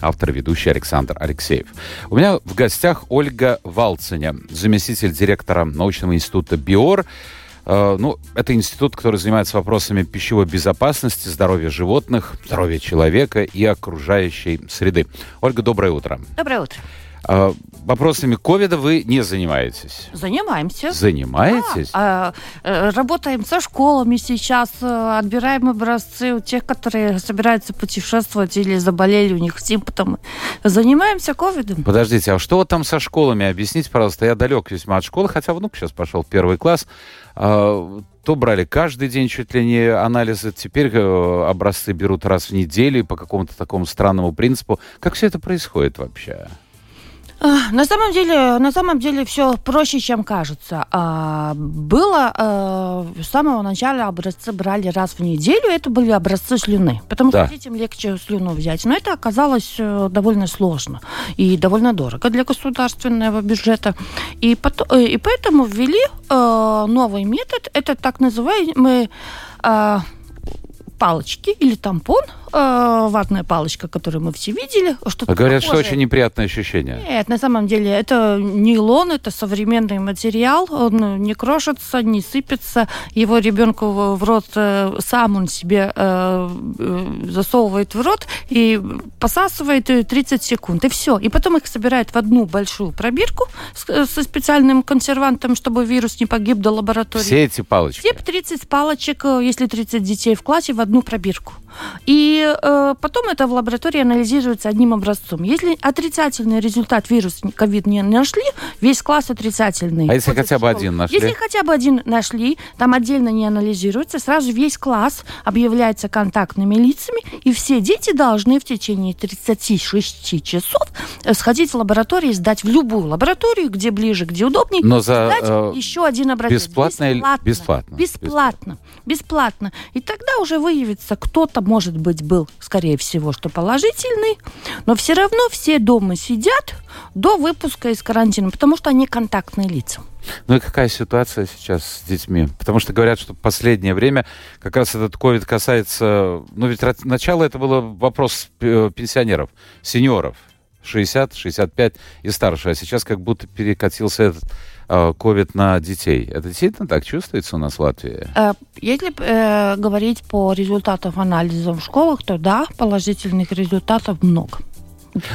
автор ведущий Александр Алексеев. У меня в гостях Ольга Валценя, заместитель директора научного института БИОР. Э, ну, это институт, который занимается вопросами пищевой безопасности, здоровья животных, здоровья человека и окружающей среды. Ольга, доброе утро. Доброе утро. Вопросами ковида вы не занимаетесь? Занимаемся. Занимаетесь? Да, а, работаем со школами сейчас, э, отбираем образцы у тех, которые собираются путешествовать или заболели, у них симптомы. Занимаемся ковидом. Подождите, а что там со школами? Объясните, пожалуйста. Я далек весьма от школы, хотя внук сейчас пошел в первый класс. А, то брали каждый день чуть ли не анализы, теперь э, образцы берут раз в неделю по какому-то такому странному принципу. Как все это происходит вообще? На самом деле, на самом деле все проще, чем кажется. А, было э, с самого начала образцы брали раз в неделю, это были образцы слюны, потому да. что детям легче слюну взять. Но это оказалось э, довольно сложно и довольно дорого для государственного бюджета. И, потом, э, и поэтому ввели новый метод, это так называемый палочки или тампон, э, ватная палочка, которую мы все видели. Что а говорят, похожее. что очень неприятное ощущение. Нет, на самом деле это нейлон, это современный материал, он не крошится, не сыпется. Его ребенку в рот э, сам он себе э, э засовывает в рот и посасывает 30 секунд, и все. И потом их собирают в одну большую пробирку с, со специальным консервантом, чтобы вирус не погиб до лаборатории. Все эти палочки? Все 30 палочек, э, если 30 детей в классе, в одну пробирку. И э, потом это в лаборатории анализируется одним образцом. Если отрицательный результат вирус ковид не нашли, весь класс отрицательный. А если хотя бы один нашли? Если хотя бы один нашли, там отдельно не анализируется, сразу весь класс объявляется контактными лицами, и все дети должны в течение 36 часов э, сходить в лабораторию и сдать в любую лабораторию, где ближе, где удобнее, Но за, сдать э, еще один образец. Бесплатно? Бесплатно. Бесплатно. Бесплатно. Бесплатно. И тогда уже выявится, кто-то, может быть, был, скорее всего, что положительный, но все равно все дома сидят до выпуска из карантина, потому что они контактные лица. Ну и какая ситуация сейчас с детьми? Потому что говорят, что последнее время как раз этот ковид касается... Ну ведь начало это было вопрос э, пенсионеров, сеньоров. 60, 65 и старше. А сейчас как будто перекатился этот COVID э, на детей. Это действительно так чувствуется у нас в Латвии? Э, если э, говорить по результатам анализа в школах, то да, положительных результатов много.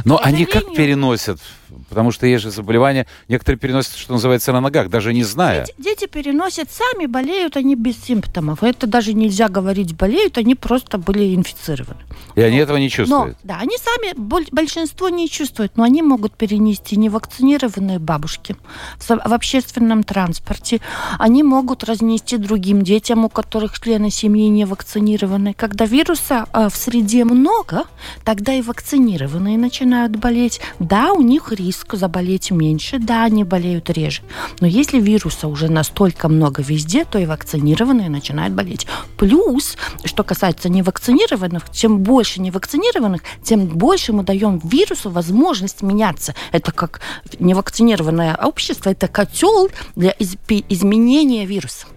Но они как переносят Потому что есть же заболевания, некоторые переносят, что называется, на ногах, даже не зная. Дети, дети переносят сами, болеют они без симптомов. Это даже нельзя говорить болеют, они просто были инфицированы. И но, они этого не чувствуют? Но, да, они сами, большинство не чувствуют, но они могут перенести невакцинированные бабушки в, в общественном транспорте. Они могут разнести другим детям, у которых члены семьи не вакцинированы. Когда вируса э, в среде много, тогда и вакцинированные начинают болеть. Да, у них риск риск заболеть меньше, да, они болеют реже. Но если вируса уже настолько много везде, то и вакцинированные начинают болеть. Плюс, что касается невакцинированных, чем больше невакцинированных, тем больше мы даем вирусу возможность меняться. Это как невакцинированное общество, это котел для из изменения вируса.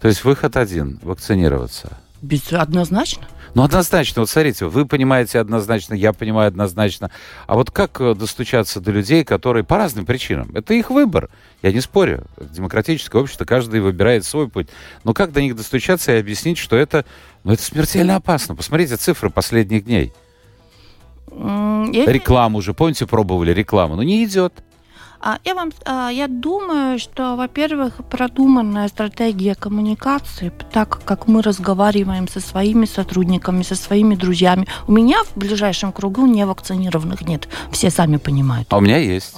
То есть выход один – вакцинироваться? Без, однозначно. Ну, однозначно, вот смотрите, вы понимаете однозначно, я понимаю однозначно. А вот как э, достучаться до людей, которые по разным причинам? Это их выбор. Я не спорю. Демократическое общество, каждый выбирает свой путь. Но как до них достучаться и объяснить, что это, ну, это смертельно опасно? Посмотрите цифры последних дней. Рекламу уже, помните, пробовали рекламу? Но не идет. А я вам, а, я думаю, что, во-первых, продуманная стратегия коммуникации, так как мы разговариваем со своими сотрудниками, со своими друзьями. У меня в ближайшем кругу не вакцинированных нет, все сами понимают. А у меня есть.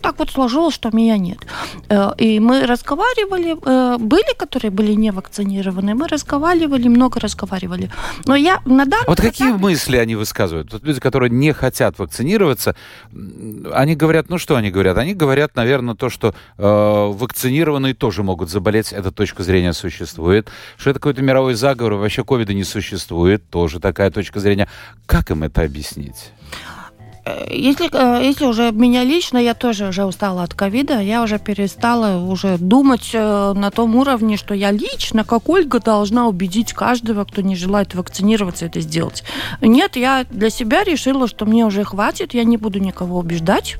Так вот сложилось, что меня нет. Э, и мы разговаривали, э, были, которые были не вакцинированы, мы разговаривали, много разговаривали. Но я на данный Вот какие мысли они высказывают? Вот люди, которые не хотят вакцинироваться, они говорят, ну что они говорят? Они говорят, наверное, то, что э, вакцинированные тоже могут заболеть, эта точка зрения существует, что это какой-то мировой заговор, вообще ковида не существует, тоже такая точка зрения. Как им это объяснить? Э, если, э, если уже меня лично, я тоже уже устала от ковида, я уже перестала уже думать э, на том уровне, что я лично, как Ольга, должна убедить каждого, кто не желает вакцинироваться, это сделать. Нет, я для себя решила, что мне уже хватит, я не буду никого убеждать.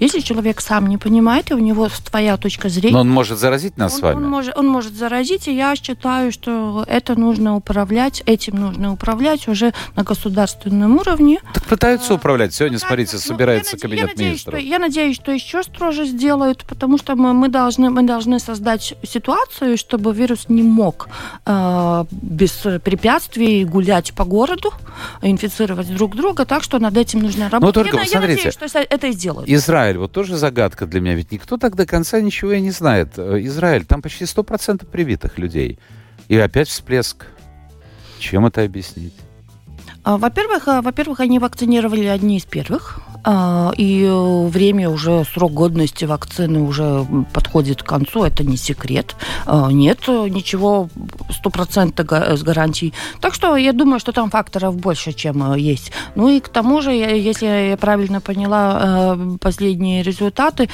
Если человек сам не понимает, и у него твоя точка зрения... Но он может заразить нас он, с вами. Он может, он может заразить, и я считаю, что это нужно управлять, этим нужно управлять уже на государственном уровне. Так пытаются а, управлять. Сегодня, смотрите, собирается ну, кабинет я надеюсь, министров. Что, я надеюсь, что еще строже сделают, потому что мы, мы, должны, мы должны создать ситуацию, чтобы вирус не мог э, без препятствий гулять по городу, инфицировать друг друга, так что над этим нужно работать. Ну, только, я, смотрите, я надеюсь, что это и сделают. Из Израиль, вот тоже загадка для меня, ведь никто так до конца ничего и не знает. Э, Израиль, там почти 100% привитых людей. И опять всплеск. Чем это объяснить? А, во-первых, а, во-первых, они вакцинировали одни из первых, и время уже, срок годности вакцины уже подходит к концу, это не секрет. Нет ничего стопроцентно с гарантией. Так что я думаю, что там факторов больше, чем есть. Ну и к тому же, если я правильно поняла последние результаты,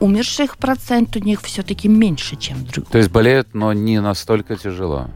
умерших процент у них все-таки меньше, чем других. То есть болеют, но не настолько тяжело?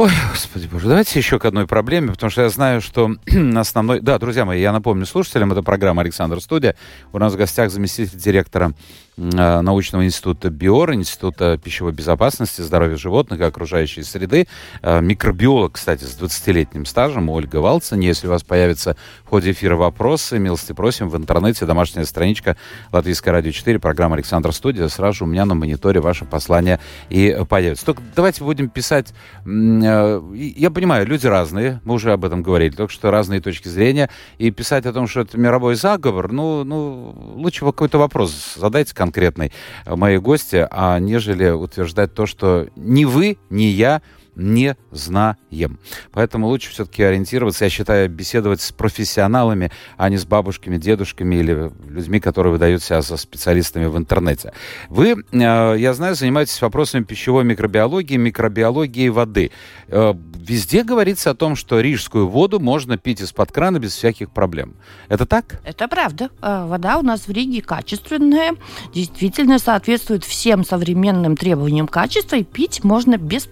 Ой, господи боже, давайте еще к одной проблеме, потому что я знаю, что основной... Да, друзья мои, я напомню слушателям, это программа «Александр Студия». У нас в гостях заместитель директора научного института БИОР, Института пищевой безопасности, здоровья животных и окружающей среды. Э, микробиолог, кстати, с 20-летним стажем, Ольга Валцин. Если у вас появятся в ходе эфира вопросы, милости просим в интернете, домашняя страничка Латвийское радио 4, программа Александр Студия. Сразу же у меня на мониторе ваше послание и появится. Только давайте будем писать... Э, я понимаю, люди разные, мы уже об этом говорили, только что разные точки зрения. И писать о том, что это мировой заговор, ну, ну лучше какой-то вопрос задайте конкретной э, моей гости, а нежели утверждать то, что ни вы, ни я не знаем. Поэтому лучше все-таки ориентироваться, я считаю, беседовать с профессионалами, а не с бабушками, дедушками или людьми, которые выдают себя за специалистами в интернете. Вы, э, я знаю, занимаетесь вопросами пищевой микробиологии, микробиологии воды. Э, везде говорится о том, что рижскую воду можно пить из-под крана без всяких проблем. Это так? Это правда. Э, вода у нас в Риге качественная, действительно соответствует всем современным требованиям качества, и пить можно без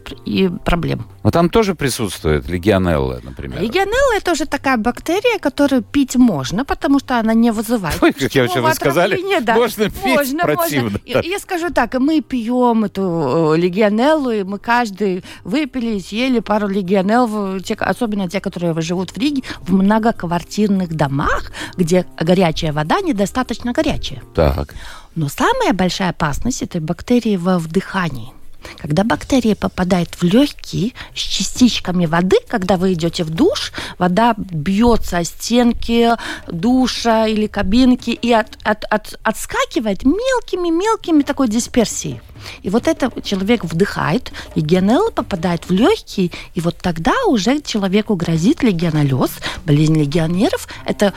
проблем. Но там тоже присутствует легионелла, например. Легионелла это уже такая бактерия, которую пить можно, потому что она не вызывает. Ой, как я вообще вы сказали, да. можно пить можно, противно. Можно. Я скажу так, мы пьем эту э, легионеллу, и мы каждый выпили, съели пару легионелл, особенно те, которые живут в Риге, в многоквартирных домах, где горячая вода недостаточно горячая. Так. Но самая большая опасность этой бактерии во вдыхании. Когда бактерия попадает в легкие с частичками воды, когда вы идете в душ, вода бьется о стенки душа или кабинки и от, от, от, отскакивает мелкими-мелкими такой дисперсией. И вот это человек вдыхает, легионелла попадает в легкие, и вот тогда уже человеку грозит легионеллез, болезнь легионеров. Это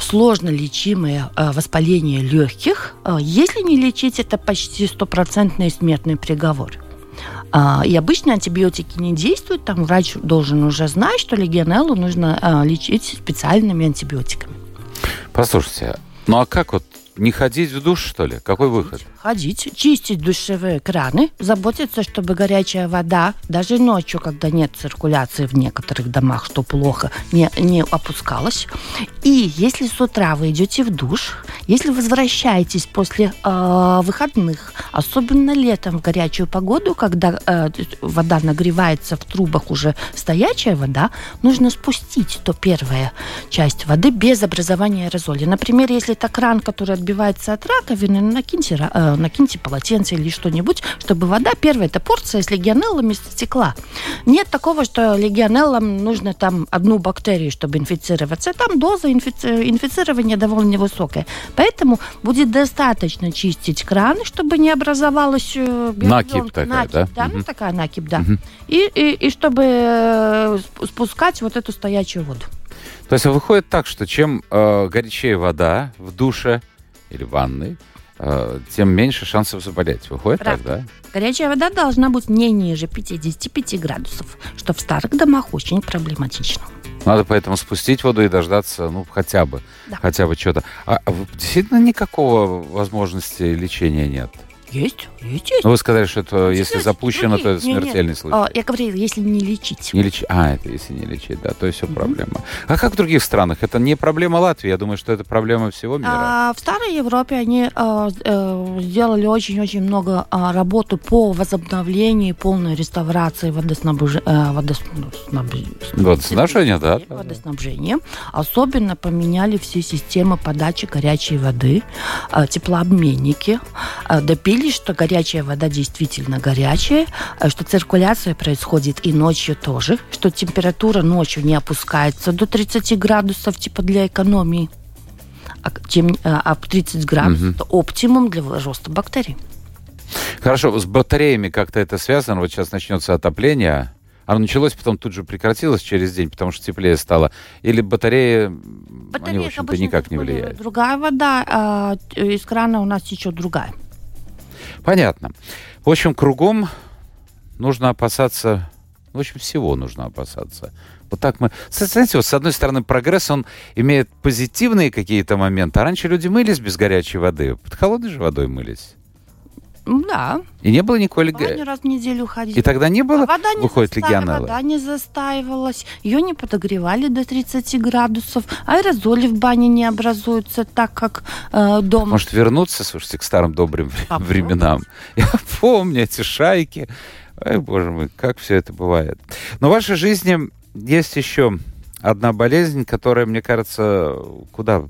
сложно лечимое а, воспаление легких. А, если не лечить, это почти стопроцентный смертный приговор. И обычно антибиотики не действуют, там врач должен уже знать, что легионеллу нужно лечить специальными антибиотиками. Послушайте, ну а как вот не ходить в душ, что ли? Какой выход? Ходить, чистить душевые краны, заботиться, чтобы горячая вода, даже ночью, когда нет циркуляции в некоторых домах, что плохо, не, не опускалась. И если с утра вы идете в душ, если возвращаетесь после э, выходных, особенно летом в горячую погоду, когда э, вода нагревается в трубах уже стоячая вода, нужно спустить то первая часть воды без образования аэрозоля. Например, если это кран, который отбирает отбивается от раковины, накиньте, э, накиньте полотенце или что-нибудь, чтобы вода, первая эта порция с легионеллами стекла. Нет такого, что легионеллам нужно там одну бактерию, чтобы инфицироваться. Там доза инфици... инфицирования довольно высокая. Поэтому будет достаточно чистить краны, чтобы не образовалась э, накипь такая, накипь, да? Да, угу. ну такая накипь, да. Угу. И, и, и чтобы э, спускать вот эту стоячую воду. То есть выходит так, что чем э, горячее вода в душе или ванной, э, тем меньше шансов заболеть. Выходит Правда. так, да? Горячая вода должна быть не ниже 55 градусов, что в старых домах очень проблематично. Надо поэтому спустить воду и дождаться, ну, хотя бы, да. хотя бы что-то. А, а действительно никакого возможности лечения нет? Есть, есть, есть. Ну, вы сказали, что это, если есть, запущено, другие. то это смертельный нет, случай. А, я говорила, если не лечить. Не лечить. А, это если не лечить, да, то есть все mm-hmm. проблема. А как в других странах? Это не проблема Латвии, я думаю, что это проблема всего мира. А, в Старой Европе они а, а, сделали очень-очень много а, работы по возобновлению и полной реставрации водоснабж... а, водоснабж... водоснабжения, да? Водоснабжения. Особенно поменяли все системы подачи горячей воды, а, теплообменники, а, допили убедились, что горячая вода действительно горячая, а что циркуляция происходит и ночью тоже, что температура ночью не опускается до 30 градусов, типа для экономии. А, чем, а 30 градусов угу. это оптимум для роста бактерий. Хорошо, с батареями как-то это связано. Вот сейчас начнется отопление. Оно началось, потом тут же прекратилось через день, потому что теплее стало. Или батареи, Батарея, они, в общем-то, никак не влияют? Другая вода, а из крана у нас течет другая. Понятно. В общем, кругом нужно опасаться, в общем, всего нужно опасаться. Вот так мы... Знаете, вот с одной стороны, прогресс, он имеет позитивные какие-то моменты. А раньше люди мылись без горячей воды. Под холодной же водой мылись. Да. И не было никакой легионеллы? раз в неделю ходить. И тогда не было, а вода не выходит легионеллы? Вода не застаивалась, ее не подогревали до 30 градусов, аэрозоли в бане не образуются так, как э, дома. Может, вернуться, слушайте, к старым добрым Попробуй. временам? Я помню эти шайки. Ай, боже мой, как все это бывает. Но в вашей жизни есть еще одна болезнь, которая, мне кажется, куда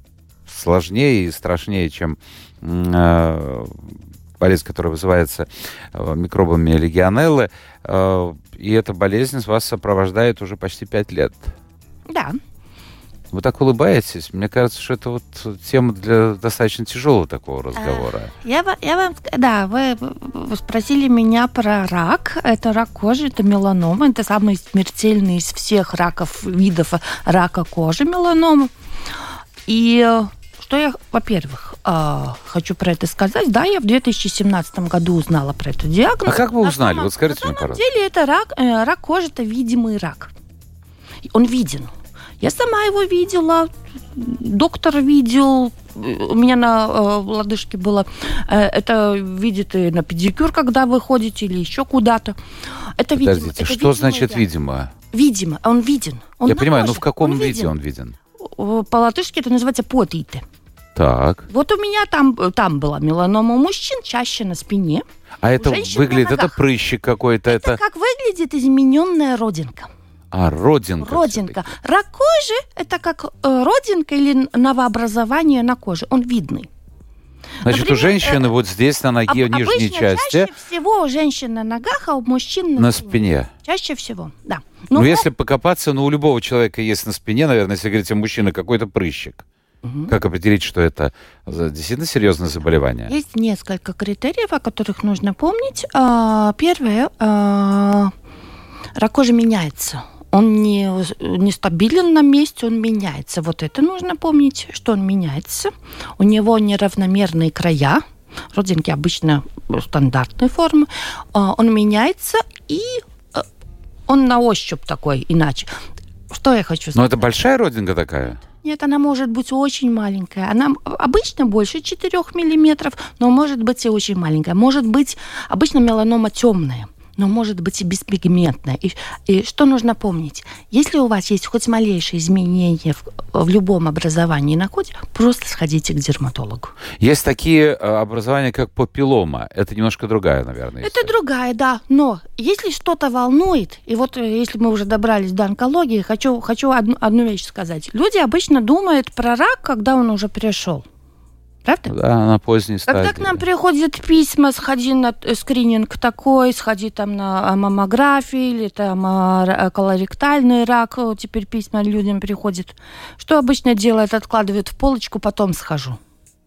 сложнее и страшнее, чем э, болезнь, которая вызывается э, микробами легионеллы. Э, и эта болезнь вас сопровождает уже почти пять лет. Да. Вы так улыбаетесь. Мне кажется, что это вот тема для достаточно тяжелого такого разговора. А, я, я вам... Да, вы спросили меня про рак. Это рак кожи, это меланома. Это самый смертельный из всех раков, видов рака кожи меланома. И что я, во-первых, а, хочу про это сказать. Да, я в 2017 году узнала про этот диагноз. А как вы узнали? На, вот скажите мне, пожалуйста. На самом деле это рак, э, рак кожи, это видимый рак. Он виден. Я сама его видела, доктор видел, у меня на э, лодыжке было, э, это видит и на педикюр, когда вы ходите, или еще куда-то. Это Подождите, видимо, это что значит видимо? Видимо, он виден. Он Я понимаю, коже. но в каком он виде виден. он виден? По латышски это называется потите. Так. Вот у меня там, там была меланома у мужчин, чаще на спине. А это выглядит, это прыщик какой-то? Это, это как выглядит измененная родинка. А, родинка. Родинка. Рак кожи – это как э, родинка или новообразование на коже. Он видный. Значит, Например, у женщины э, вот здесь на ноге, об, в нижней части. чаще всего у женщин на ногах, а у мужчин на, на спине. спине. Чаще всего, да. Но, ну, Но если покопаться, ну, у любого человека есть на спине, наверное, если говорить о мужчине, какой-то прыщик. Угу. Как определить, что это действительно серьезное заболевание? Есть несколько критериев, о которых нужно помнить. А, первое, а, рак кожи меняется. Он не, не стабилен на месте, он меняется. Вот это нужно помнить, что он меняется. У него неравномерные края, родинки обычно стандартной формы. А, он меняется, и он на ощупь такой иначе. Что я хочу сказать? Но это большая родинка такая? Нет, она может быть очень маленькая. Она обычно больше 4 миллиметров, но может быть и очень маленькая. Может быть, обычно меланома темная но может быть и беспигментная. И, и что нужно помнить? Если у вас есть хоть малейшие изменения в, в любом образовании на коде, просто сходите к дерматологу. Есть такие э, образования, как папиллома. Это немножко другая, наверное. Это другая, да. Но если что-то волнует, и вот э, если мы уже добрались до онкологии, хочу, хочу одну, одну вещь сказать. Люди обычно думают про рак, когда он уже перешел. Правда? Да, на поздней стадии. Когда к нам приходят письма, сходи на скрининг такой, сходи там на маммографию или там а, колоректальный рак, теперь письма людям приходят. Что обычно делают? Откладывают в полочку, потом схожу.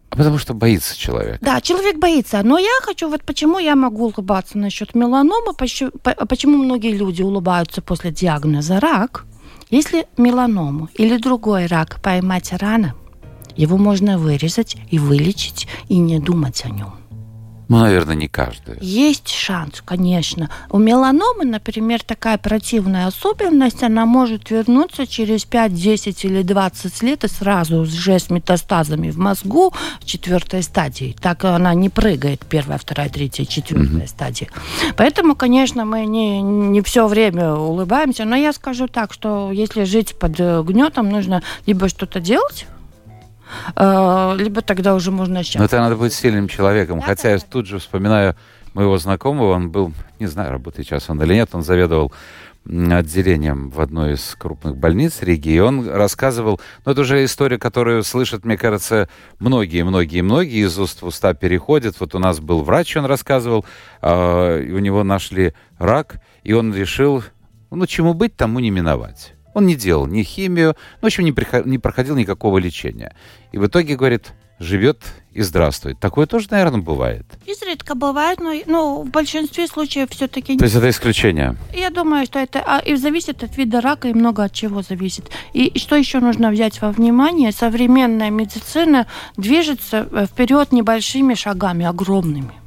А потому что боится человек. Да, человек боится. Но я хочу, вот почему я могу улыбаться насчет меланомы, почему многие люди улыбаются после диагноза рак. Если меланому или другой рак поймать рано – его можно вырезать и вылечить, и не думать о нем. Ну, наверное, не каждый. Есть шанс, конечно. У меланомы, например, такая противная особенность, она может вернуться через 5, 10 или 20 лет и сразу уже с метастазами в мозгу в четвертой стадии. Так она не прыгает первая, вторая, третья, четвертая угу. стадия. Поэтому, конечно, мы не, не все время улыбаемся, но я скажу так, что если жить под гнетом, нужно либо что-то делать, Э, либо тогда уже можно начать. Но это надо быть сильным человеком. Да, Хотя да, я да. тут же вспоминаю моего знакомого, он был, не знаю, работает сейчас он или нет, он заведовал отделением в одной из крупных больниц Риги, и он рассказывал, ну, это уже история, которую слышат, мне кажется, многие-многие-многие из уст в уста переходят. Вот у нас был врач, он рассказывал, э, у него нашли рак, и он решил, ну, чему быть, тому не миновать. Он не делал ни химию, ну, в общем, не, приход, не проходил никакого лечения. И в итоге, говорит, живет и здравствует. Такое тоже, наверное, бывает. Изредка бывает, но ну, в большинстве случаев все-таки... То есть это исключение? Я думаю, что это а, и зависит от вида рака и много от чего зависит. И, и что еще нужно взять во внимание? Современная медицина движется э, вперед небольшими шагами, огромными.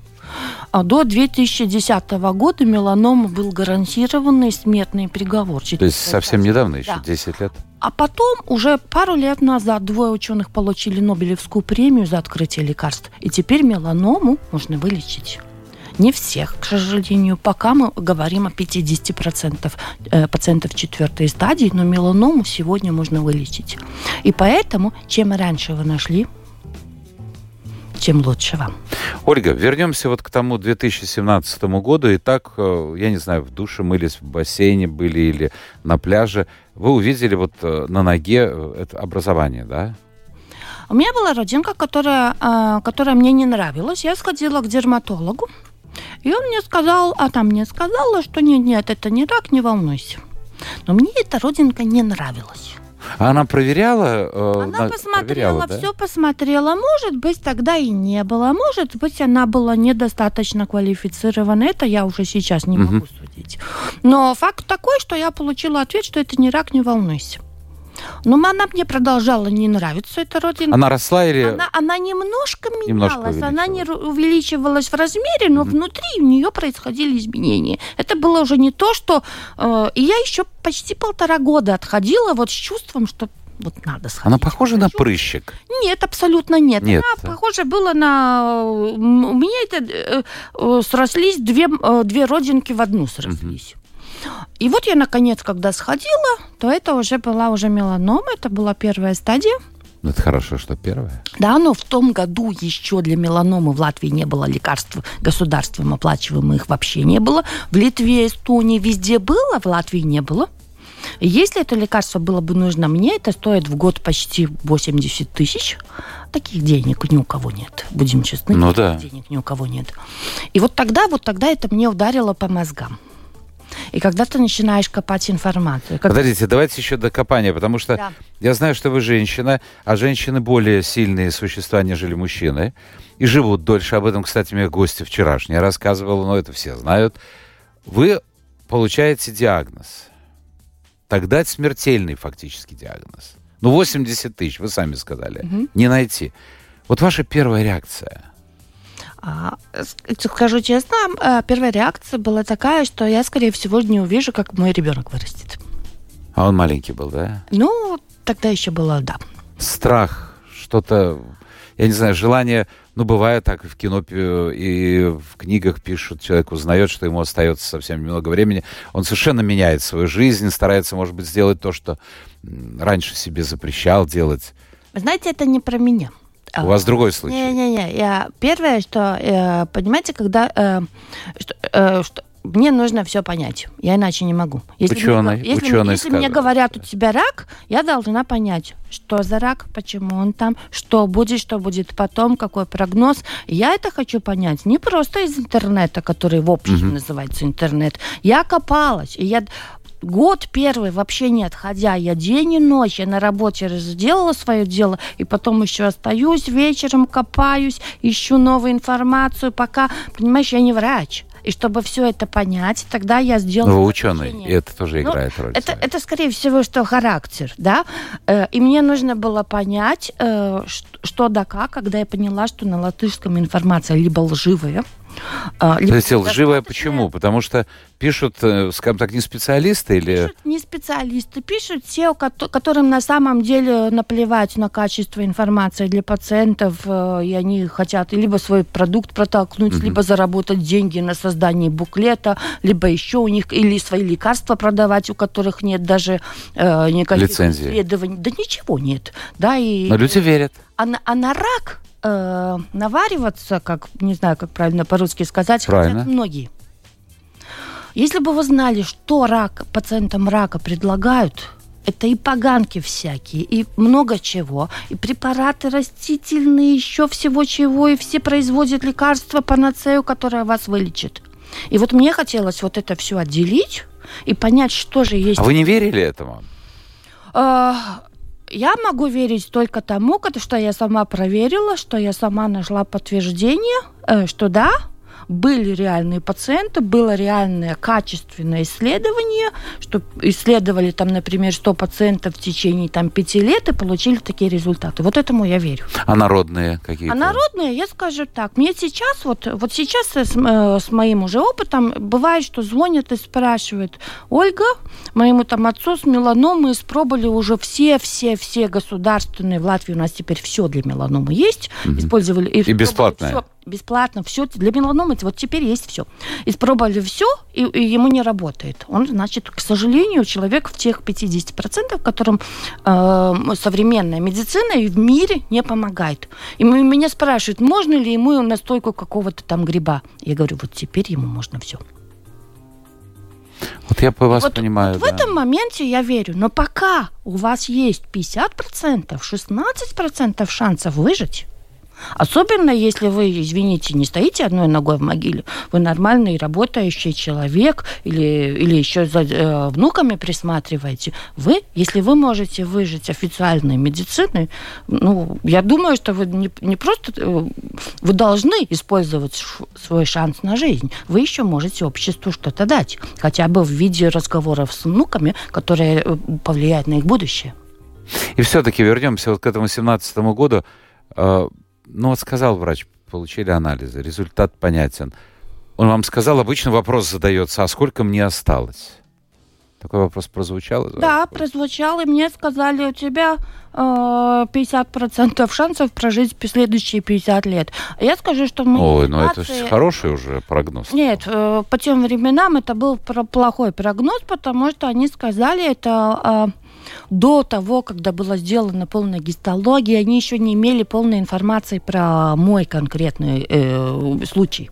А до 2010 года меланома был гарантированный смертный приговор. То есть совсем недавно, еще да. 10 лет? А потом, уже пару лет назад, двое ученых получили Нобелевскую премию за открытие лекарств. И теперь меланому можно вылечить. Не всех, к сожалению. Пока мы говорим о 50% э, пациентов четвертой стадии, но меланому сегодня можно вылечить. И поэтому, чем раньше вы нашли тем лучше вам. Ольга, вернемся вот к тому 2017 году. И так, э, я не знаю, в душе мылись, в бассейне были или на пляже. Вы увидели вот э, на ноге э, это образование, да? У меня была родинка, которая, которая мне не нравилась. Я сходила к дерматологу, и он мне сказал, а там мне сказала, что нет, нет, это не рак, не волнуйся. Но мне эта родинка не нравилась. А она проверяла? Э, она на... посмотрела, проверяла, да? все посмотрела. Может быть, тогда и не было. Может быть, она была недостаточно квалифицирована. Это я уже сейчас не могу судить. Но факт такой, что я получила ответ, что это не рак, не волнуйся. Но она мне продолжала не нравиться, эта родина. Она росла или... Она, она немножко менялась, немножко она не увеличивалась в размере, но mm-hmm. внутри у нее происходили изменения. Это было уже не то, что... Э, и я еще почти полтора года отходила вот с чувством, что вот надо сходить. Она похожа на прыщик? Нет, абсолютно нет. нет Она похожа была на... У меня это э, э, срослись две, э, две родинки в одну срослись. Угу. И вот я, наконец, когда сходила, то это уже была уже меланома, это была первая стадия. Ну, это хорошо, что первая. Да, но в том году еще для меланомы в Латвии не было лекарств государством оплачиваемых вообще не было. В Литве, Эстонии везде было, в Латвии не было. Если это лекарство было бы нужно мне, это стоит в год почти 80 тысяч. Таких денег ни у кого нет. Будем честны, ну, да. денег ни у кого нет. И вот тогда, вот тогда это мне ударило по мозгам. И когда ты начинаешь копать информацию... Когда... Подождите, давайте еще до копания, потому что да. я знаю, что вы женщина, а женщины более сильные существа, нежели мужчины, и живут дольше. Об этом, кстати, мне гости вчерашние рассказывал, но это все знают. Вы получаете диагноз. Тогда это смертельный фактически диагноз. Ну, 80 тысяч, вы сами сказали. Угу. Не найти. Вот ваша первая реакция – скажу честно, э, первая реакция была такая, что я, скорее всего, не увижу, как мой ребенок вырастет. А он маленький был, да? Ну, тогда еще было, да. Страх, что-то, я не знаю, желание, ну, бывает так, в кино и в книгах пишут, человек узнает, что ему остается совсем немного времени, он совершенно меняет свою жизнь, старается, может быть, сделать то, что раньше себе запрещал делать. Знаете, это не про меня. У вас другой случай. Не-не-не. Я... Первое, что, э, понимаете, когда... Э, что, э, что, мне нужно все понять. Я иначе не могу. Если ученый, мне, если, ученый если мне говорят, у тебя рак, я должна понять, что за рак, почему он там, что будет, что будет потом, какой прогноз. Я это хочу понять не просто из интернета, который в общем угу. называется интернет. Я копалась, и я год первый вообще не отходя, я день и ночь, я на работе сделала свое дело, и потом еще остаюсь вечером, копаюсь, ищу новую информацию, пока, понимаешь, я не врач. И чтобы все это понять, тогда я сделала... Вы ученый, и это тоже ну, играет роль. Это, это, скорее всего, что характер, да. Э, и мне нужно было понять, э, что да как, когда я поняла, что на латышском информация либо лживая, То есть лживая почему? Потому что пишут, э, скажем так, не специалисты или... Пишут не специалисты, пишут те, которым на самом деле наплевать на качество информации для пациентов, э, и они хотят либо свой продукт протолкнуть, угу. либо заработать деньги на создание буклета, либо еще у них, или свои лекарства продавать, у которых нет даже э, никаких Лицензии. исследований. Да ничего нет. Да, и, Но люди верят. А на, а на рак э, навариваться, как не знаю, как правильно по-русски сказать, правильно. хотят многие. Если бы вы знали, что рак, пациентам рака предлагают, это и поганки всякие, и много чего, и препараты растительные, еще всего чего, и все производят лекарства, панацею, которая вас вылечит. И вот мне хотелось вот это все отделить и понять, что же есть. А вы не верили этому? Я могу верить только тому, что я сама проверила, что я сама нашла подтверждение, э, что да, были реальные пациенты, было реальное качественное исследование, что исследовали там, например, 100 пациентов в течение там, 5 лет и получили такие результаты. Вот этому я верю. А народные какие-то? А народные, я скажу так, мне сейчас, вот, вот сейчас с, э, с моим уже опытом, бывает, что звонят и спрашивают, Ольга, моему там отцу с меланомой испробовали уже все-все-все государственные, в Латвии у нас теперь все для меланомы есть, угу. использовали... И, и бесплатное. Все, бесплатно, все для меланомы, вот теперь есть все. Испробовали все, и, и ему не работает. Он, значит, к сожалению, человек в тех 50%, которым э, современная медицина и в мире не помогает. И меня спрашивают, можно ли ему настойку какого-то там гриба. Я говорю, вот теперь ему можно все. Вот я по вас вот, понимаю. Вот да. В этом моменте я верю. Но пока у вас есть 50%, 16% шансов выжить, Особенно, если вы, извините, не стоите одной ногой в могиле, вы нормальный работающий человек или, или еще за э, внуками присматриваете, вы, если вы можете выжить официальной медициной, ну, я думаю, что вы не, не просто, э, вы должны использовать свой шанс на жизнь, вы еще можете обществу что-то дать, хотя бы в виде разговоров с внуками, которые э, повлияют на их будущее. И все-таки вернемся вот к этому 17 году. Ну вот сказал врач, получили анализы, результат понятен. Он вам сказал, обычно вопрос задается, а сколько мне осталось? Такой вопрос прозвучал? Да, прозвучал, и мне сказали, у тебя э, 50% шансов прожить следующие 50 лет. Я скажу, что мы... Ой, ну это хороший уже прогноз. Нет, э, по тем временам это был плохой прогноз, потому что они сказали, это... Э, до того, когда была сделана полная гистология, они еще не имели полной информации про мой конкретный э, случай.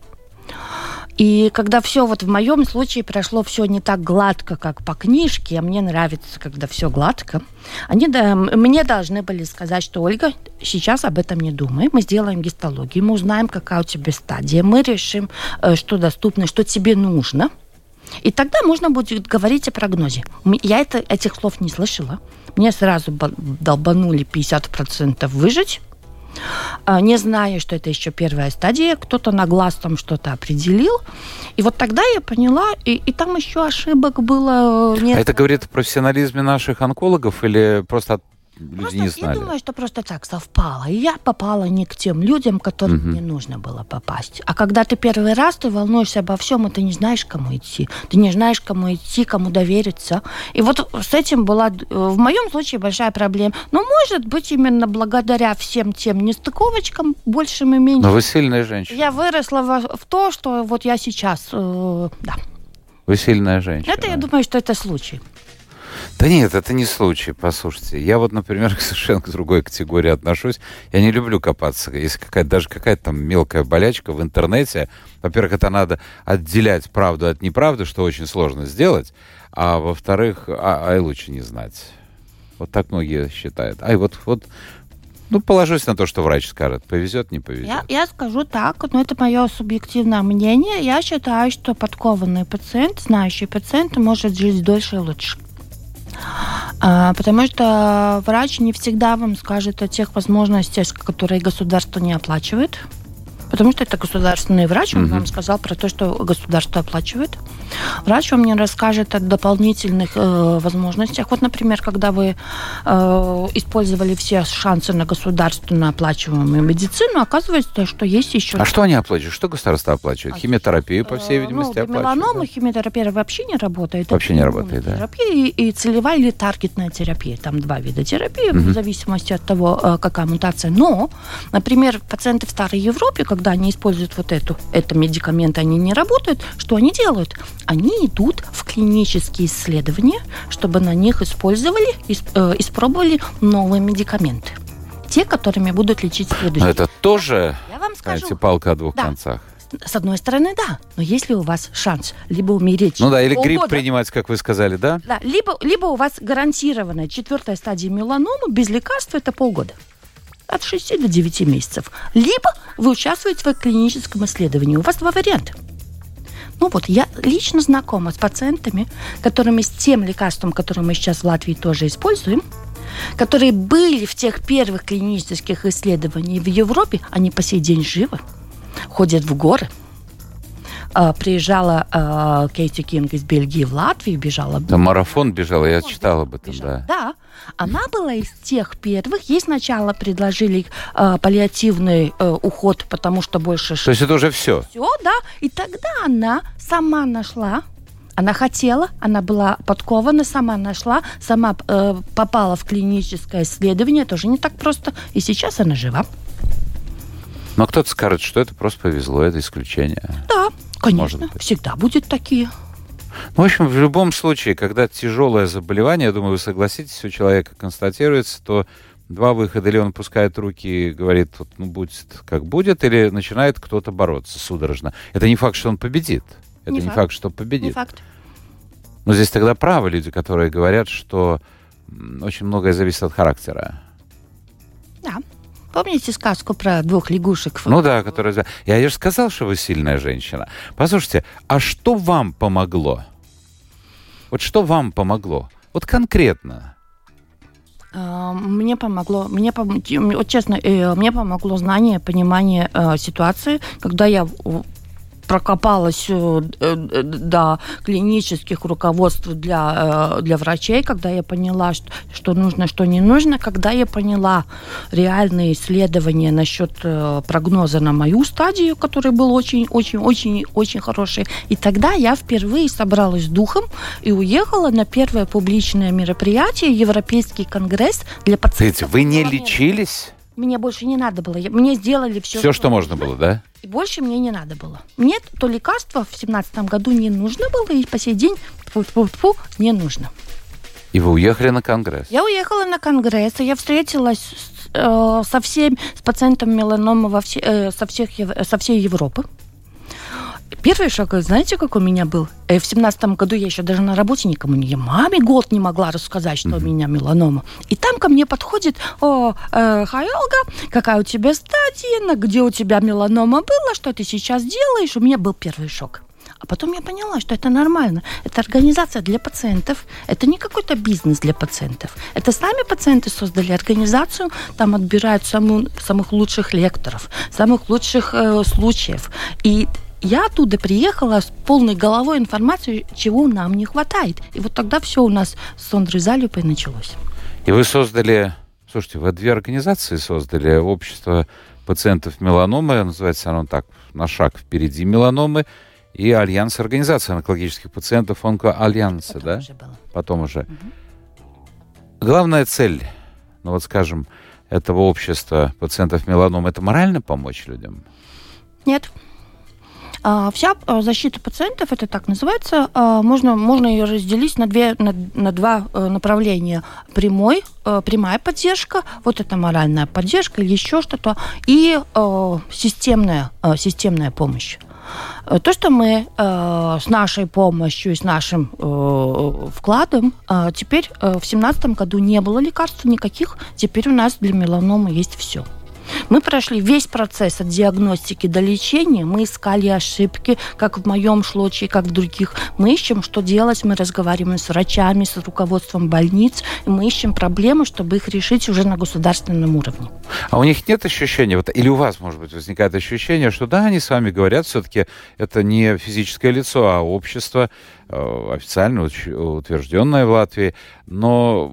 И когда все вот в моем случае прошло все не так гладко, как по книжке, а мне нравится, когда все гладко, они да, мне должны были сказать, что Ольга, сейчас об этом не думай, мы сделаем гистологию, мы узнаем, какая у тебя стадия, мы решим, э, что доступно, что тебе нужно – и тогда можно будет говорить о прогнозе. Я это, этих слов не слышала. Мне сразу долбанули 50% выжить, а, не зная, что это еще первая стадия, кто-то на глаз там что-то определил. И вот тогда я поняла, и, и там еще ошибок было. Нет. А это говорит о профессионализме наших онкологов или просто Просто, не знали. Я думаю, что просто так совпало. И я попала не к тем людям, которым угу. мне нужно было попасть. А когда ты первый раз, ты волнуешься обо всем, и ты не знаешь, кому идти. Ты не знаешь, кому идти, кому довериться. И вот с этим была э, в моем случае большая проблема. Но может быть именно благодаря всем тем нестыковочкам, большим и меньшим. Но вы сильная женщина. Я выросла в, в то, что вот я сейчас, э, да. Вы сильная женщина. Это, я думаю, что это случай. Да нет, это не случай, послушайте. Я вот, например, совершенно к другой категории отношусь. Я не люблю копаться. Если какая-то, даже какая-то там мелкая болячка в интернете, во-первых, это надо отделять правду от неправды, что очень сложно сделать, а во-вторых, а, а и лучше не знать. Вот так многие считают. Ай, вот, вот ну, положусь на то, что врач скажет. Повезет, не повезет. Я, я скажу так, но это мое субъективное мнение. Я считаю, что подкованный пациент, знающий пациент, может жить дольше и лучше. А, потому что врач не всегда вам скажет о тех возможностях, которые государство не оплачивает. Потому что это государственный врач, он mm-hmm. вам сказал про то, что государство оплачивает. Врач вам не расскажет о дополнительных э, возможностях. Вот, например, когда вы э, использовали все шансы на государственно оплачиваемую медицину, оказывается, что есть еще... А что они оплачивают? Что государство оплачивает? А, Химиотерапию, по всей э, видимости, ну, оплачивает? Меланома, да? химиотерапия вообще не работает. Вообще это не работает, да. Терапия и, и целевая или таргетная терапия. Там два вида терапии, угу. в зависимости от того, э, какая мутация. Но, например, пациенты в Старой Европе, когда они используют вот эту, это медикаменты, они не работают, что они делают? Они идут в клинические исследования, чтобы на них использовали, э, испробовали новые медикаменты. Те, которыми будут лечить следующие. это тоже, Я вам скажу, знаете, палка о двух да. концах. С одной стороны, да. Но если у вас шанс либо умереть... Ну да, или полгода, грипп принимать, как вы сказали, да? Да, либо, либо у вас гарантированная четвертая стадия меланомы, без лекарства это полгода от 6 до 9 месяцев. Либо вы участвуете в клиническом исследовании. У вас два варианта. Ну вот, я лично знакома с пациентами, которыми с тем лекарством, которое мы сейчас в Латвии тоже используем, которые были в тех первых клинических исследованиях в Европе, они по сей день живы, ходят в горы – приезжала а, Кейти Кинг из Бельгии в Латвию, бежала. Да, марафон бежала, я читала об этом, да. Да, она была из тех первых. Ей сначала предложили э, паллиативный э, уход, потому что больше... То есть это уже все? Все, да. И тогда она сама нашла она хотела, она была подкована, сама нашла, сама э, попала в клиническое исследование, тоже не так просто, и сейчас она жива. Но кто-то скажет, что это просто повезло, это исключение. Да, Конечно, всегда будет такие. Ну, в общем, в любом случае, когда тяжелое заболевание, я думаю, вы согласитесь, у человека констатируется, то два выхода. Или он пускает руки и говорит, вот, ну, будет как будет, или начинает кто-то бороться судорожно. Это не факт, что он победит. Это не, не факт. факт, что победит. Не факт. Но здесь тогда правы люди, которые говорят, что очень многое зависит от характера. Да. Помните сказку про двух лягушек? Ну да, которая... Я же сказал, что вы сильная женщина. Послушайте, а что вам помогло? Вот что вам помогло? Вот конкретно. А, мне помогло, мне, вот честно, э, мне помогло знание, понимание э, ситуации, когда я прокопалась э, э, до клинических руководств для, э, для врачей, когда я поняла, что, что нужно, что не нужно, когда я поняла реальные исследования насчет прогноза на мою стадию, который был очень-очень-очень-очень хороший. И тогда я впервые собралась с духом и уехала на первое публичное мероприятие, Европейский конгресс для пациентов. Вы не лечились? Мне больше не надо было. Мне сделали все. Все, что, что можно было, да? И больше мне не надо было. Мне то лекарство в семнадцатом году не нужно было, и по сей день фу -фу -фу, не нужно. И вы уехали на конгресс? Я уехала на конгресс, и я встретилась с, э, со всеми, с пациентом меланомы во все, э, со, всех, со всей Европы. Первый шаг, знаете, как у меня был? Э, в семнадцатом году я еще даже на работе никому не... Я маме год не могла рассказать, что mm-hmm. у меня меланома. И там ко мне подходит, о, э, Хайолга, какая у тебя стадия, где у тебя меланома была, что ты сейчас делаешь? У меня был первый шок. А потом я поняла, что это нормально. Это организация для пациентов. Это не какой-то бизнес для пациентов. Это сами пациенты создали организацию. Там отбирают саму, самых лучших лекторов, самых лучших э, случаев. И я оттуда приехала с полной головой информации, чего нам не хватает. И вот тогда все у нас с Сондрой Залюпой началось. И вы создали, слушайте, вы две организации создали. Общество пациентов меланомы, называется оно так, на шаг впереди меланомы, и Альянс организации онкологических пациентов Онкоальянса, да? Уже было. Потом уже. Угу. Главная цель, ну вот скажем, этого общества пациентов меланомы, это морально помочь людям? Нет. А, вся а, защита пациентов, это так называется, а, можно, можно ее разделить на, две, на, на два э, направления. Прямой, э, прямая поддержка, вот это моральная поддержка или еще что-то, и э, системная, системная помощь. То, что мы э, с нашей помощью и с нашим э, вкладом, э, теперь э, в 2017 году не было лекарств никаких, теперь у нас для меланомы есть все. Мы прошли весь процесс от диагностики до лечения. Мы искали ошибки, как в моем случае, как в других. Мы ищем, что делать. Мы разговариваем с врачами, с руководством больниц. И мы ищем проблемы, чтобы их решить уже на государственном уровне. А у них нет ощущения, вот, или у вас, может быть, возникает ощущение, что да, они с вами говорят, все-таки это не физическое лицо, а общество, официально утвержденная в Латвии, но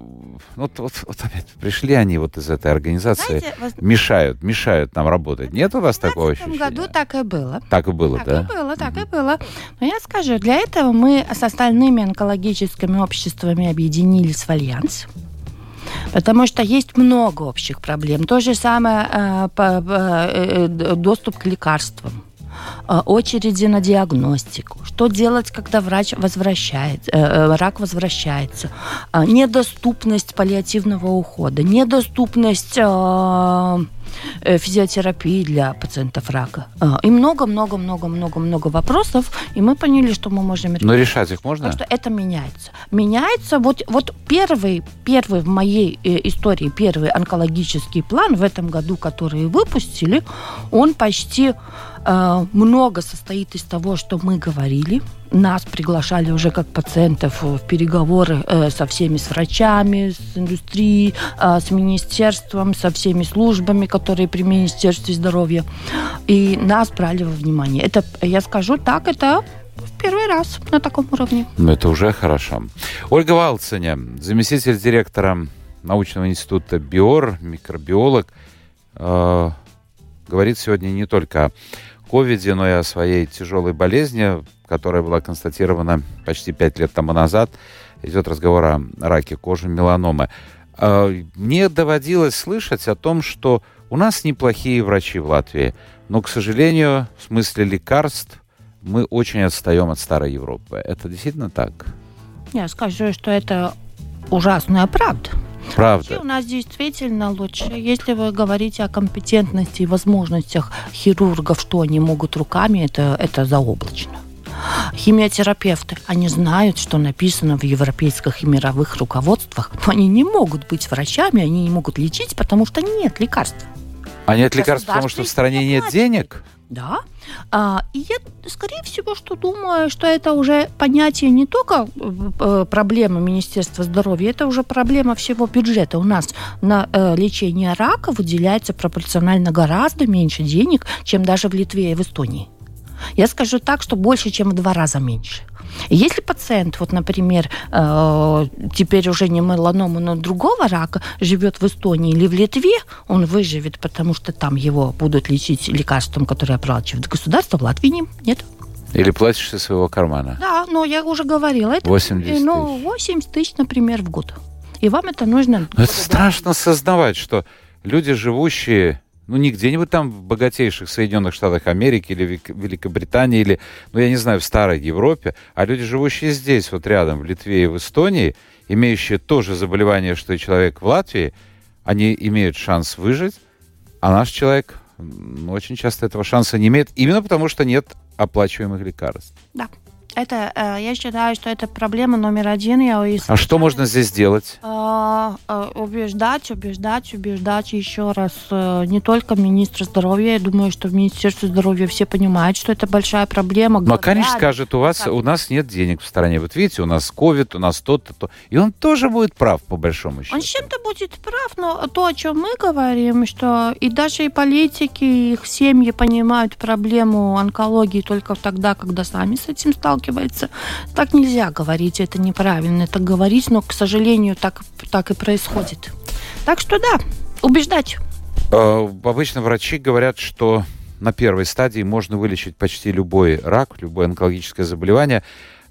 вот, вот, вот опять пришли они вот из этой организации, Знаете, мешают, мешают нам работать. Нет у вас такого ощущения? В году так и было. Так и было, так да? Так и было, так mm-hmm. и было. Но я скажу, для этого мы с остальными онкологическими обществами объединились в альянс. Потому что есть много общих проблем. То же самое э, по, э, э доступ к лекарствам Э, очереди на диагностику, что делать, когда врач возвращается, э, э, рак возвращается, недоступность паллиативного ухода, недоступность физиотерапии для пациентов рака. И много-много-много-много-много вопросов, и мы поняли, что мы можем решить. Но решать их можно? Так что это меняется. Меняется. Вот, вот первый, первый в моей истории, первый онкологический план в этом году, который выпустили, он почти Э, много состоит из того, что мы говорили. Нас приглашали уже как пациентов в переговоры э, со всеми, с врачами, с индустрией, э, с министерством, со всеми службами, которые при Министерстве здоровья. И нас брали во внимание. Это, я скажу так, это в первый раз на таком уровне. Ну, это уже хорошо. Ольга Валценя, заместитель директора научного института БИОР, микробиолог, э, говорит сегодня не только о ковиде, но и о своей тяжелой болезни, которая была констатирована почти пять лет тому назад. Идет разговор о раке кожи меланомы. А, мне доводилось слышать о том, что у нас неплохие врачи в Латвии, но, к сожалению, в смысле лекарств мы очень отстаем от старой Европы. Это действительно так? Я скажу, что это ужасная правда. Правда. у нас действительно лучше. Если вы говорите о компетентности и возможностях хирургов, что они могут руками, это, это заоблачно. Химиотерапевты, они знают, что написано в европейских и мировых руководствах, но они не могут быть врачами, они не могут лечить, потому что нет лекарств. А нет лекарств, потому что в стране нет денег? Да. А, и я, скорее всего, что думаю, что это уже понятие не только э, проблемы Министерства здоровья, это уже проблема всего бюджета. У нас на э, лечение рака выделяется пропорционально гораздо меньше денег, чем даже в Литве и в Эстонии. Я скажу так, что больше, чем в два раза меньше. Если пациент, вот, например, э, теперь уже не меланома, но другого рака, живет в Эстонии или в Литве, он выживет, потому что там его будут лечить лекарством, которое оплачивает государство, в Латвии нет. Или платишь из своего кармана? Да, но я уже говорила. Это, 80 ну, 80 тысяч, например, в год. И вам это нужно... Но это страшно осознавать, что люди, живущие ну, не где-нибудь там в богатейших Соединенных Штатах Америки или Великобритании, или, ну, я не знаю, в старой Европе, а люди, живущие здесь, вот рядом, в Литве и в Эстонии, имеющие то же заболевание, что и человек в Латвии, они имеют шанс выжить, а наш человек ну, очень часто этого шанса не имеет, именно потому что нет оплачиваемых лекарств. Да. Это, э, я считаю, что это проблема номер один. Я а что можно здесь сделать? А, а, убеждать, убеждать, убеждать еще раз. Э, не только министр здоровья. Я думаю, что в Министерстве здоровья все понимают, что это большая проблема. Конечно, скажет, у вас, как? у нас нет денег в стране. Вот видите, у нас ковид, у нас то-то, то. И он тоже будет прав, по большому счету. Он чем-то будет прав, но то, о чем мы говорим, что и даже и политики, и их семьи понимают проблему онкологии только тогда, когда сами с этим сталкиваются сталкивается. Так нельзя говорить, это неправильно так говорить, но, к сожалению, так, так и происходит. Так что да, убеждать. Э, обычно врачи говорят, что на первой стадии можно вылечить почти любой рак, любое онкологическое заболевание.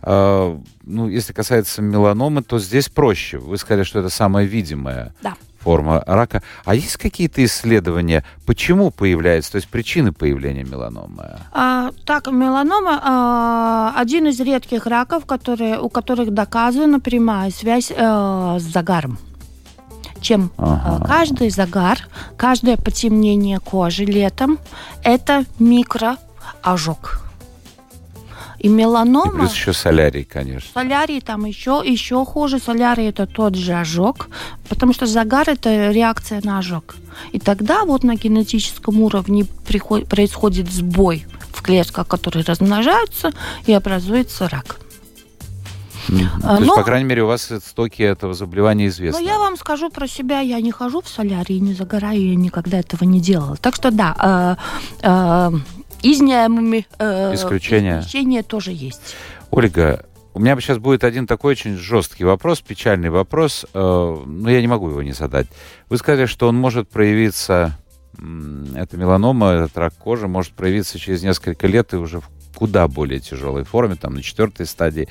Э, ну, если касается меланомы, то здесь проще. Вы сказали, что это самое видимое да. Форма рака. А есть какие-то исследования, почему появляется, то есть причины появления меланомы? А, так, меланома а, один из редких раков, которые, у которых доказана прямая связь а, с загаром чем ага. каждый загар, каждое потемнение кожи летом – это микроожог. И меланома... И плюс еще солярий, конечно. Солярий там еще, еще хуже. Солярий это тот же ожог, потому что загар это реакция на ожог. И тогда вот на генетическом уровне приход, происходит сбой в клетках, которые размножаются, и образуется рак. Mm-hmm. То есть, по крайней мере, у вас стоки этого заболевания известны. Но я вам скажу про себя, я не хожу в солярий, не загораю, я никогда этого не делала. Так что да, э, э, изняемыми э, исключения. исключения тоже есть. Ольга, у меня сейчас будет один такой очень жесткий вопрос, печальный вопрос, э, но я не могу его не задать. Вы сказали, что он может проявиться, эта меланома, этот рак кожи может проявиться через несколько лет и уже в куда более тяжелой форме, там на четвертой стадии.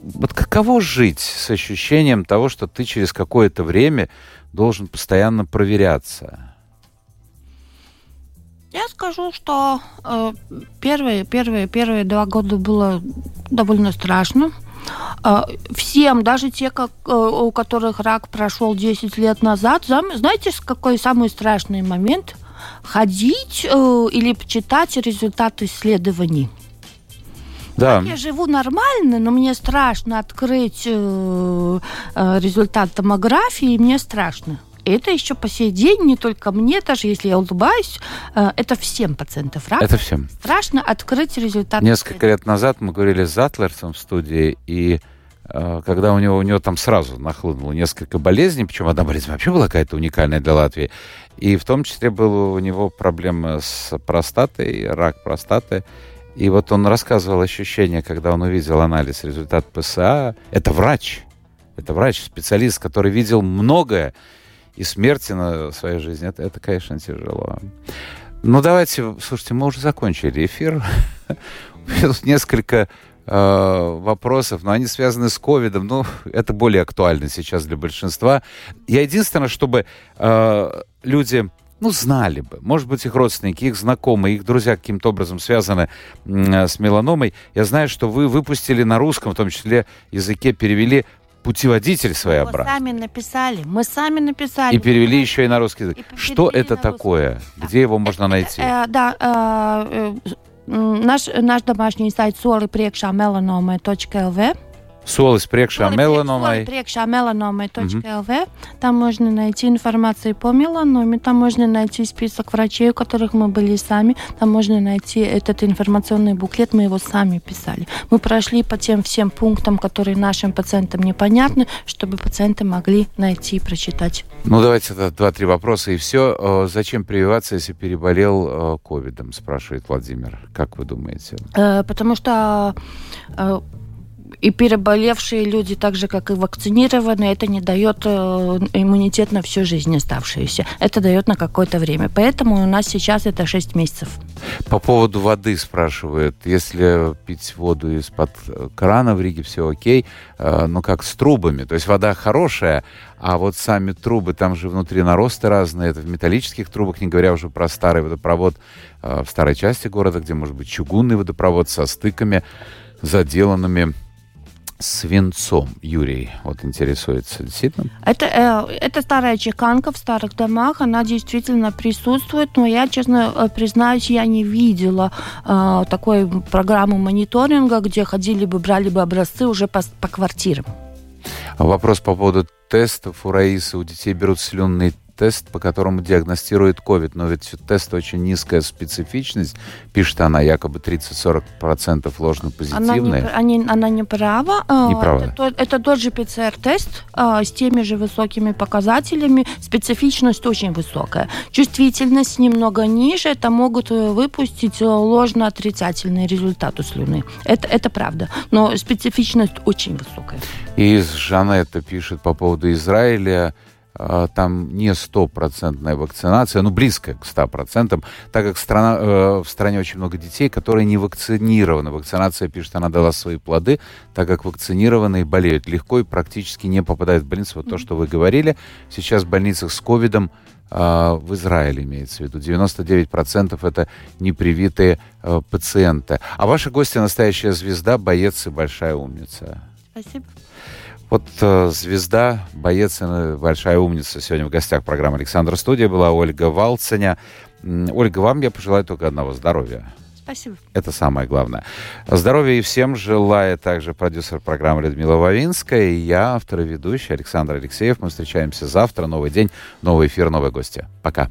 Вот каково жить с ощущением того, что ты через какое-то время должен постоянно проверяться? Я скажу, что э, первые, первые, первые два года было довольно страшно. Э, всем, даже те, как, э, у которых рак прошел 10 лет назад, знаете, какой самый страшный момент? Ходить э, или почитать результаты исследований. Да. Я живу нормально, но мне страшно открыть э, э, результат томографии, и мне страшно это еще по сей день не только мне, даже если я улыбаюсь, э, это всем пациентов рака. Это всем. Страшно открыть результат. Несколько лет назад мы говорили с Затлерсом в студии, и э, когда у него, у него там сразу нахлынуло несколько болезней, причем одна болезнь вообще была какая-то уникальная для Латвии, и в том числе было у него проблемы с простатой, рак простаты, и вот он рассказывал ощущение, когда он увидел анализ, результат ПСА. Это врач, это врач, специалист, который видел многое, и смерти на своей жизни, это, это, конечно, тяжело. Ну, давайте, слушайте, мы уже закончили эфир. Тут несколько э, вопросов, но они связаны с ковидом. Ну, это более актуально сейчас для большинства. Я единственное, чтобы э, люди ну, знали бы. Может быть, их родственники, их знакомые, их друзья каким-то образом связаны с меланомой. Я знаю, что вы выпустили на русском, в том числе языке, перевели путеводитель своеобразный. Мы сами написали, мы сами написали. И перевели еще и на русский язык. Что это такое? Где его можно найти? Э, да, э, э, наш, наш домашний сайт solipriekšamelanoma.lv Solis priekšā. Priekšā melanomai.lv. Угу. Там можно найти информацию по меланоме, там можно найти список врачей, у которых мы были сами, там можно найти этот информационный буклет, мы его сами писали. Мы прошли по тем всем пунктам, которые нашим пациентам непонятны, чтобы пациенты могли найти и прочитать. Ну, давайте два-три вопроса и все. Э, зачем прививаться, если переболел э, ковидом, спрашивает Владимир. Как вы думаете? Э, потому что и переболевшие люди, так же как и вакцинированные, это не дает э, иммунитет на всю жизнь оставшуюся. Это дает на какое-то время. Поэтому у нас сейчас это 6 месяцев. По поводу воды спрашивают. Если пить воду из-под крана в Риге, все окей. Э, но как с трубами? То есть вода хорошая, а вот сами трубы, там же внутри наросты разные. Это в металлических трубах, не говоря уже про старый водопровод э, в старой части города, где может быть чугунный водопровод со стыками заделанными свинцом, Юрий, вот интересуется, действительно? Это, э, это старая чеканка в старых домах, она действительно присутствует, но я, честно э, признаюсь, я не видела э, такой программы мониторинга, где ходили бы, брали бы образцы уже по, по квартирам. Вопрос по поводу тестов у Раисы. У детей берут слюнный тест, по которому диагностирует COVID, но ведь тест очень низкая специфичность, пишет она, якобы 30-40% ложно позитивные. Она не, она не права. А, не права. Это, это тот же ПЦР-тест а, с теми же высокими показателями, специфичность очень высокая. Чувствительность немного ниже, это могут э, выпустить э, ложно отрицательный результат у слюны. Это, это правда, но специфичность очень высокая. И Жанетта пишет по поводу Израиля, там не стопроцентная вакцинация, ну, близкая к 100%, так как страна, э, в стране очень много детей, которые не вакцинированы. Вакцинация, пишет, она дала свои плоды, так как вакцинированные болеют легко и практически не попадают в больницу. Вот то, что вы говорили, сейчас в больницах с ковидом э, в Израиле имеется в виду. 99% это непривитые э, пациенты. А ваши гости настоящая звезда, боец и большая умница. Спасибо. Вот э, звезда, боец, и большая умница сегодня в гостях программы «Александра Студия» была Ольга Валценя. Ольга, вам я пожелаю только одного здоровья. Спасибо. Это самое главное. Здоровья и всем желаю также продюсер программы Людмила Вавинская и я, автор и ведущий Александр Алексеев. Мы встречаемся завтра. Новый день, новый эфир, новые гости. Пока.